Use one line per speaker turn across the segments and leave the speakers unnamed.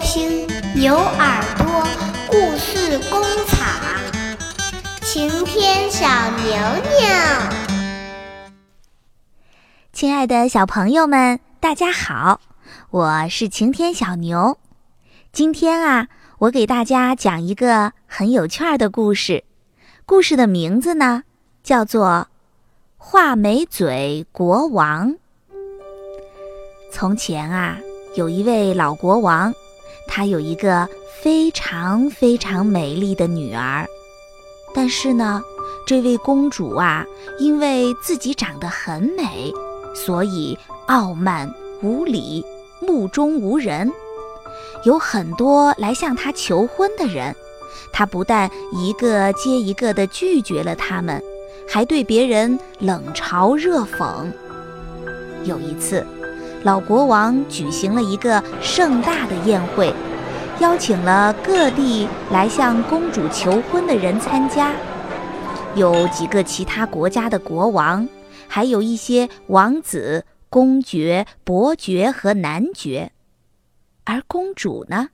听牛耳朵故事工厂，晴天小牛牛。
亲爱的小朋友们，大家好，我是晴天小牛。今天啊，我给大家讲一个很有趣儿的故事。故事的名字呢，叫做《画眉嘴国王》。从前啊，有一位老国王，他有一个非常非常美丽的女儿。但是呢，这位公主啊，因为自己长得很美，所以傲慢无礼、目中无人。有很多来向她求婚的人，她不但一个接一个地拒绝了他们，还对别人冷嘲热讽。有一次，老国王举行了一个盛大的宴会，邀请了各地来向公主求婚的人参加，有几个其他国家的国王，还有一些王子、公爵、伯爵和男爵。而公主呢，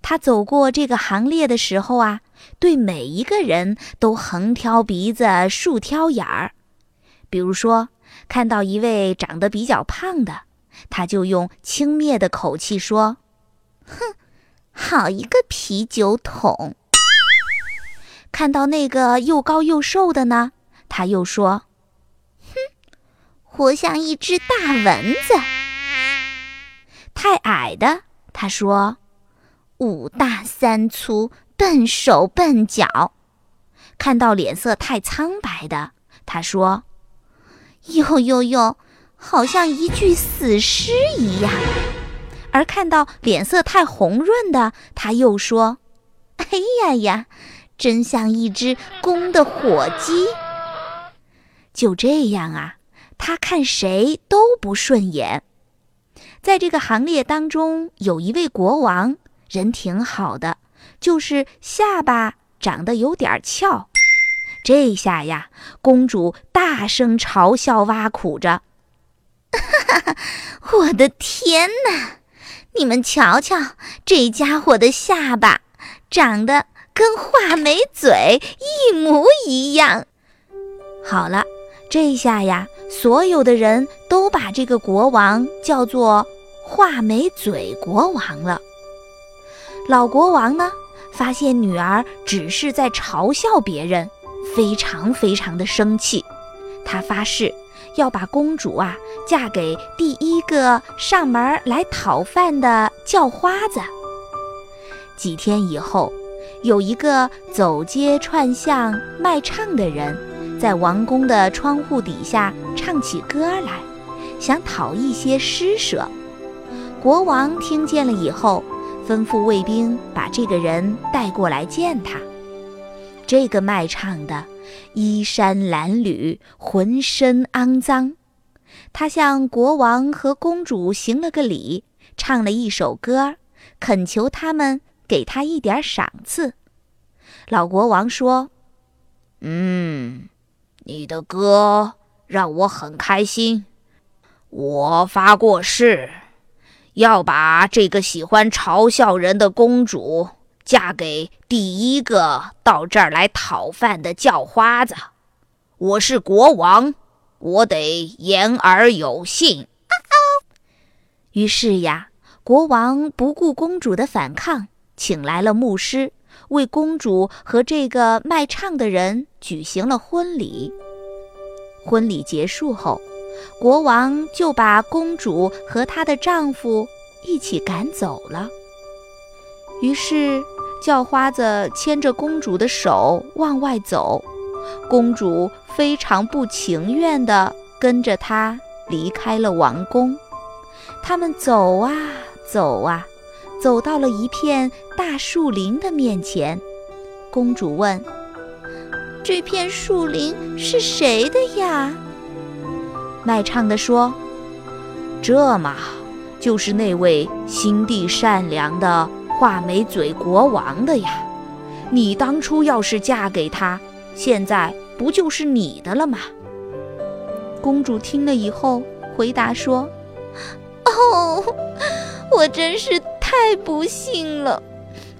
她走过这个行列的时候啊，对每一个人都横挑鼻子竖挑眼儿。比如说，看到一位长得比较胖的。他就用轻蔑的口气说：“哼，好一个啤酒桶！”看到那个又高又瘦的呢，他又说：“哼，活像一只大蚊子。”太矮的，他说：“五大三粗，笨手笨脚。”看到脸色太苍白的，他说：“呦呦呦！”好像一具死尸一样，而看到脸色太红润的，他又说：“哎呀呀，真像一只公的火鸡。”就这样啊，他看谁都不顺眼。在这个行列当中，有一位国王，人挺好的，就是下巴长得有点翘。这下呀，公主大声嘲笑挖苦着。哈哈哈，我的天哪！你们瞧瞧，这家伙的下巴长得跟画眉嘴一模一样。好了，这下呀，所有的人都把这个国王叫做画眉嘴国王了。老国王呢，发现女儿只是在嘲笑别人，非常非常的生气，他发誓。要把公主啊嫁给第一个上门来讨饭的叫花子。几天以后，有一个走街串巷卖唱的人，在王宫的窗户底下唱起歌来，想讨一些施舍。国王听见了以后，吩咐卫兵把这个人带过来见他。这个卖唱的。衣衫褴褛，浑身肮脏。他向国王和公主行了个礼，唱了一首歌，恳求他们给他一点赏赐。老国王说：“
嗯，你的歌让我很开心。我发过誓，要把这个喜欢嘲笑人的公主。”嫁给第一个到这儿来讨饭的叫花子，我是国王，我得言而有信。
于是呀，国王不顾公主的反抗，请来了牧师，为公主和这个卖唱的人举行了婚礼。婚礼结束后，国王就把公主和她的丈夫一起赶走了。于是。叫花子牵着公主的手往外走，公主非常不情愿地跟着他离开了王宫。他们走啊走啊，走到了一片大树林的面前。公主问：“这片树林是谁的呀？”卖唱的说：“
这嘛，就是那位心地善良的。”画眉嘴国王的呀，你当初要是嫁给他，现在不就是你的了吗？
公主听了以后回答说：“哦，我真是太太不幸了！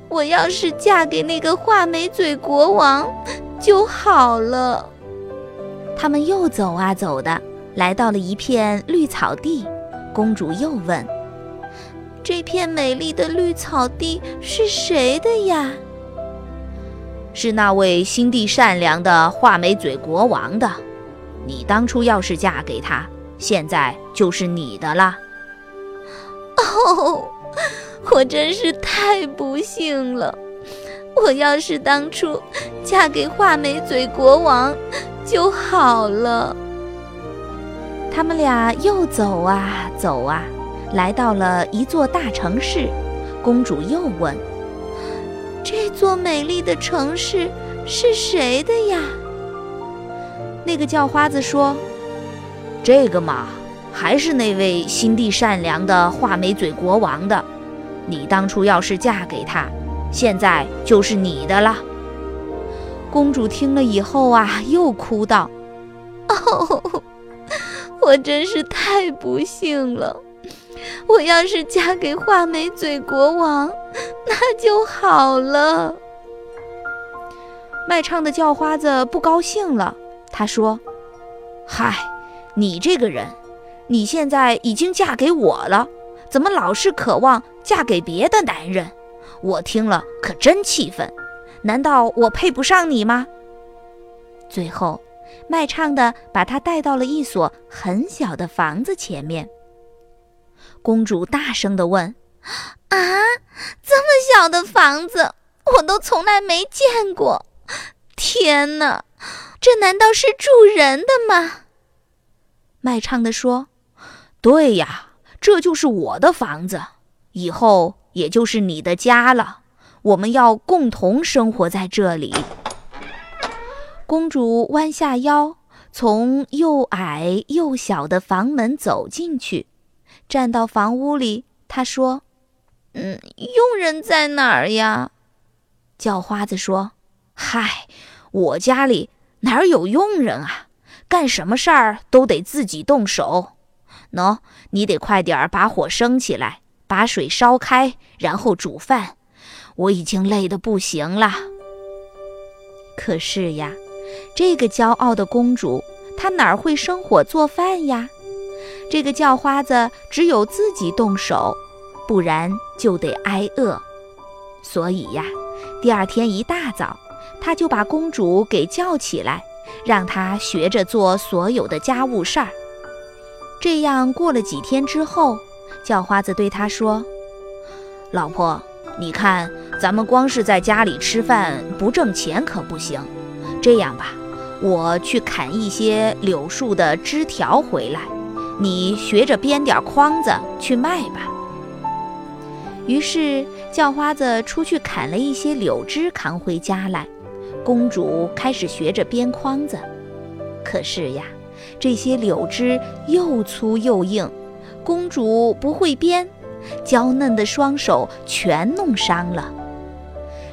我要是嫁给那个画眉嘴国王就好了。他们又走啊走的，来到了一片绿草地。公主又问：“这片美丽的绿草地是谁的呀？”“
是那位心地善良的画眉嘴国王的。你当初要是嫁给他，现在就是你的了。”
哦。我真是太不幸了！我要是当初嫁给画眉嘴国王就好了。他们俩又走啊走啊，来到了一座大城市。公主又问：“这座美丽的城市是谁的呀？”
那个叫花子说：“这个嘛，还是那位心地善良的画眉嘴国王的。”你当初要是嫁给他，现在就是你的了。
公主听了以后啊，又哭道：“哦，我真是太不幸了！我要是嫁给画眉嘴国王，那就好了。”
卖唱的叫花子不高兴了，他说：“嗨，你这个人，你现在已经嫁给我了。”怎么老是渴望嫁给别的男人？我听了可真气愤。难道我配不上你吗？
最后，卖唱的把他带到了一所很小的房子前面。公主大声地问：“啊，这么小的房子，我都从来没见过！天哪，这难道是住人的吗？”
卖唱的说：“对呀。”这就是我的房子，以后也就是你的家了。我们要共同生活在这里。
公主弯下腰，从又矮又小的房门走进去，站到房屋里。他说：“嗯，佣人在哪儿呀？”
叫花子说：“嗨，我家里哪儿有佣人啊？干什么事儿都得自己动手。”喏，你得快点把火升起来，把水烧开，然后煮饭。我已经累得不行了。
可是呀，这个骄傲的公主，她哪儿会生火做饭呀？这个叫花子只有自己动手，不然就得挨饿。所以呀，第二天一大早，他就把公主给叫起来，让她学着做所有的家务事儿。这样过了几天之后，叫花子对他说：“
老婆，你看咱们光是在家里吃饭不挣钱可不行。这样吧，我去砍一些柳树的枝条回来，你学着编点筐子去卖吧。”
于是叫花子出去砍了一些柳枝扛回家来，公主开始学着编筐子。可是呀。这些柳枝又粗又硬，公主不会编，娇嫩的双手全弄伤了。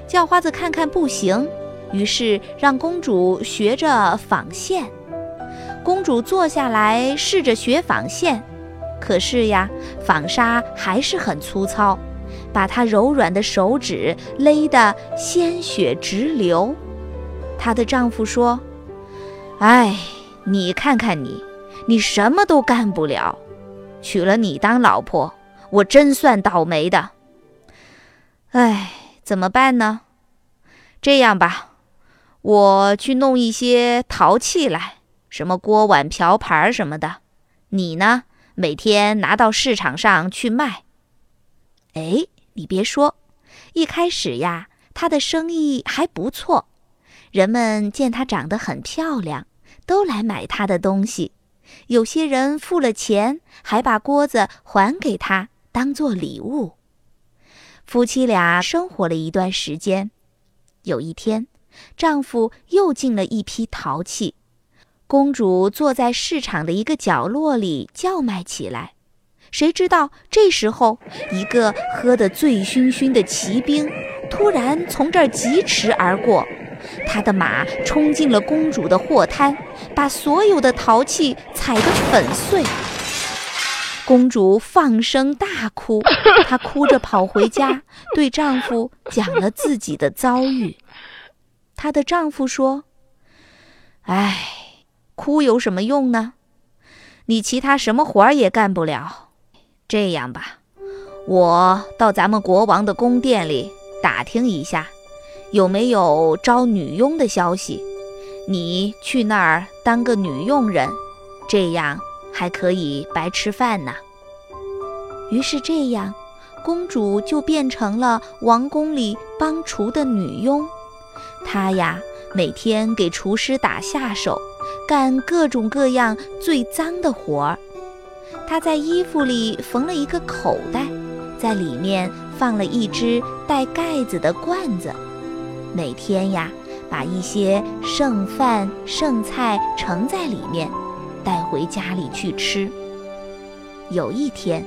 叫花子看看不行，于是让公主学着纺线。公主坐下来试着学纺线，可是呀，纺纱还是很粗糙，把她柔软的手指勒得鲜血直流。她的丈夫说：“
哎。”你看看你，你什么都干不了，娶了你当老婆，我真算倒霉的。哎，怎么办呢？这样吧，我去弄一些陶器来，什么锅碗瓢盆什么的。你呢，每天拿到市场上去卖。
哎，你别说，一开始呀，他的生意还不错，人们见她长得很漂亮。都来买他的东西，有些人付了钱，还把锅子还给他当做礼物。夫妻俩生活了一段时间，有一天，丈夫又进了一批陶器，公主坐在市场的一个角落里叫卖起来。谁知道这时候，一个喝得醉醺醺的骑兵突然从这儿疾驰而过。他的马冲进了公主的货摊，把所有的陶器踩得粉碎。公主放声大哭，她哭着跑回家，对丈夫讲了自己的遭遇。她的丈夫说：“哎，哭有什么用呢？你其他什么活儿也干不了。这样吧，我到咱们国王的宫殿里打听一下，有没有招女佣的消息。你去那儿当个女佣人，这样。”还可以白吃饭呢。于是这样，公主就变成了王宫里帮厨的女佣。她呀，每天给厨师打下手，干各种各样最脏的活儿。他在衣服里缝了一个口袋，在里面放了一只带盖子的罐子。每天呀，把一些剩饭剩菜盛在里面。带回家里去吃。有一天，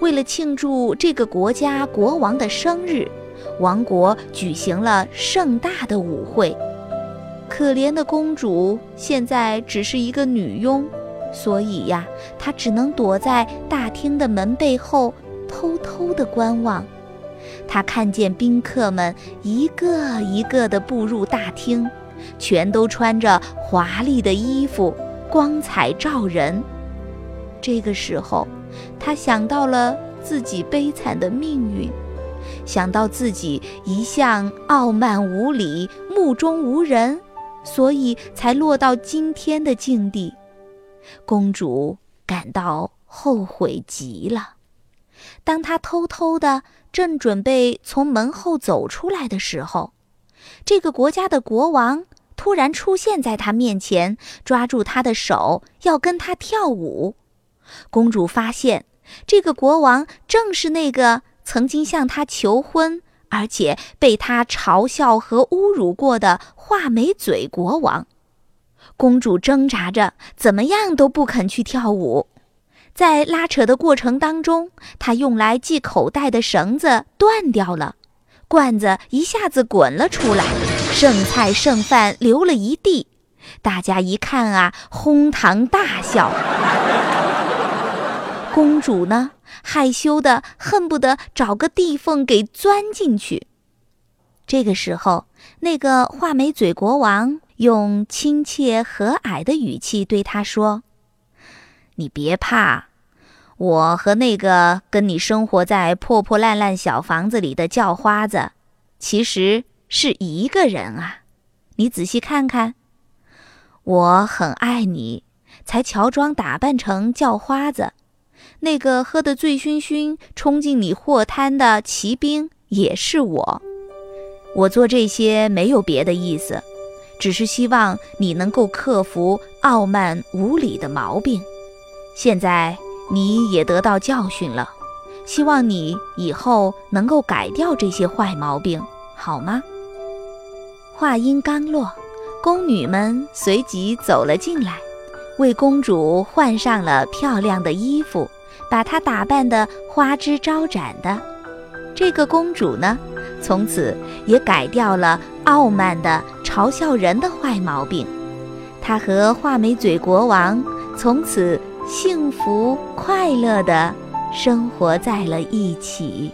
为了庆祝这个国家国王的生日，王国举行了盛大的舞会。可怜的公主现在只是一个女佣，所以呀，她只能躲在大厅的门背后，偷偷地观望。她看见宾客们一个一个地步入大厅，全都穿着华丽的衣服。光彩照人。这个时候，他想到了自己悲惨的命运，想到自己一向傲慢无礼、目中无人，所以才落到今天的境地。公主感到后悔极了。当她偷偷的正准备从门后走出来的时候，这个国家的国王。突然出现在她面前，抓住她的手，要跟她跳舞。公主发现，这个国王正是那个曾经向她求婚，而且被他嘲笑和侮辱过的画眉嘴国王。公主挣扎着，怎么样都不肯去跳舞。在拉扯的过程当中，她用来系口袋的绳子断掉了，罐子一下子滚了出来。剩菜剩饭流了一地，大家一看啊，哄堂大笑。公主呢，害羞的恨不得找个地缝给钻进去。这个时候，那个画眉嘴国王用亲切和蔼的语气对他说：“你别怕，我和那个跟你生活在破破烂烂小房子里的叫花子，其实……”是一个人啊，你仔细看看，我很爱你，才乔装打扮成叫花子。那个喝得醉醺醺冲进你货摊的骑兵也是我。我做这些没有别的意思，只是希望你能够克服傲慢无礼的毛病。现在你也得到教训了，希望你以后能够改掉这些坏毛病，好吗？话音刚落，宫女们随即走了进来，为公主换上了漂亮的衣服，把她打扮得花枝招展的。这个公主呢，从此也改掉了傲慢的嘲笑人的坏毛病。她和画眉嘴国王从此幸福快乐地生活在了一起。